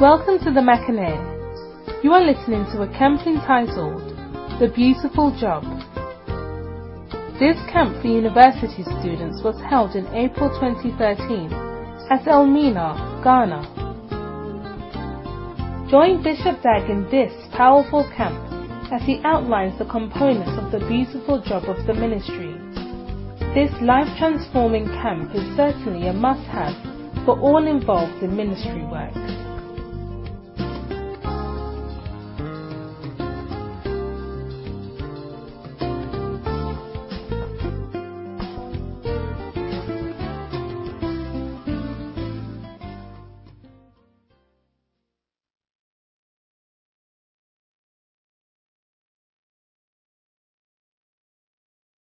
Welcome to the Mackinac. You are listening to a camp entitled The Beautiful Job. This camp for university students was held in April 2013 at Elmina, Ghana. Join Bishop Dag in this powerful camp as he outlines the components of the beautiful job of the ministry. This life-transforming camp is certainly a must-have for all involved in ministry work.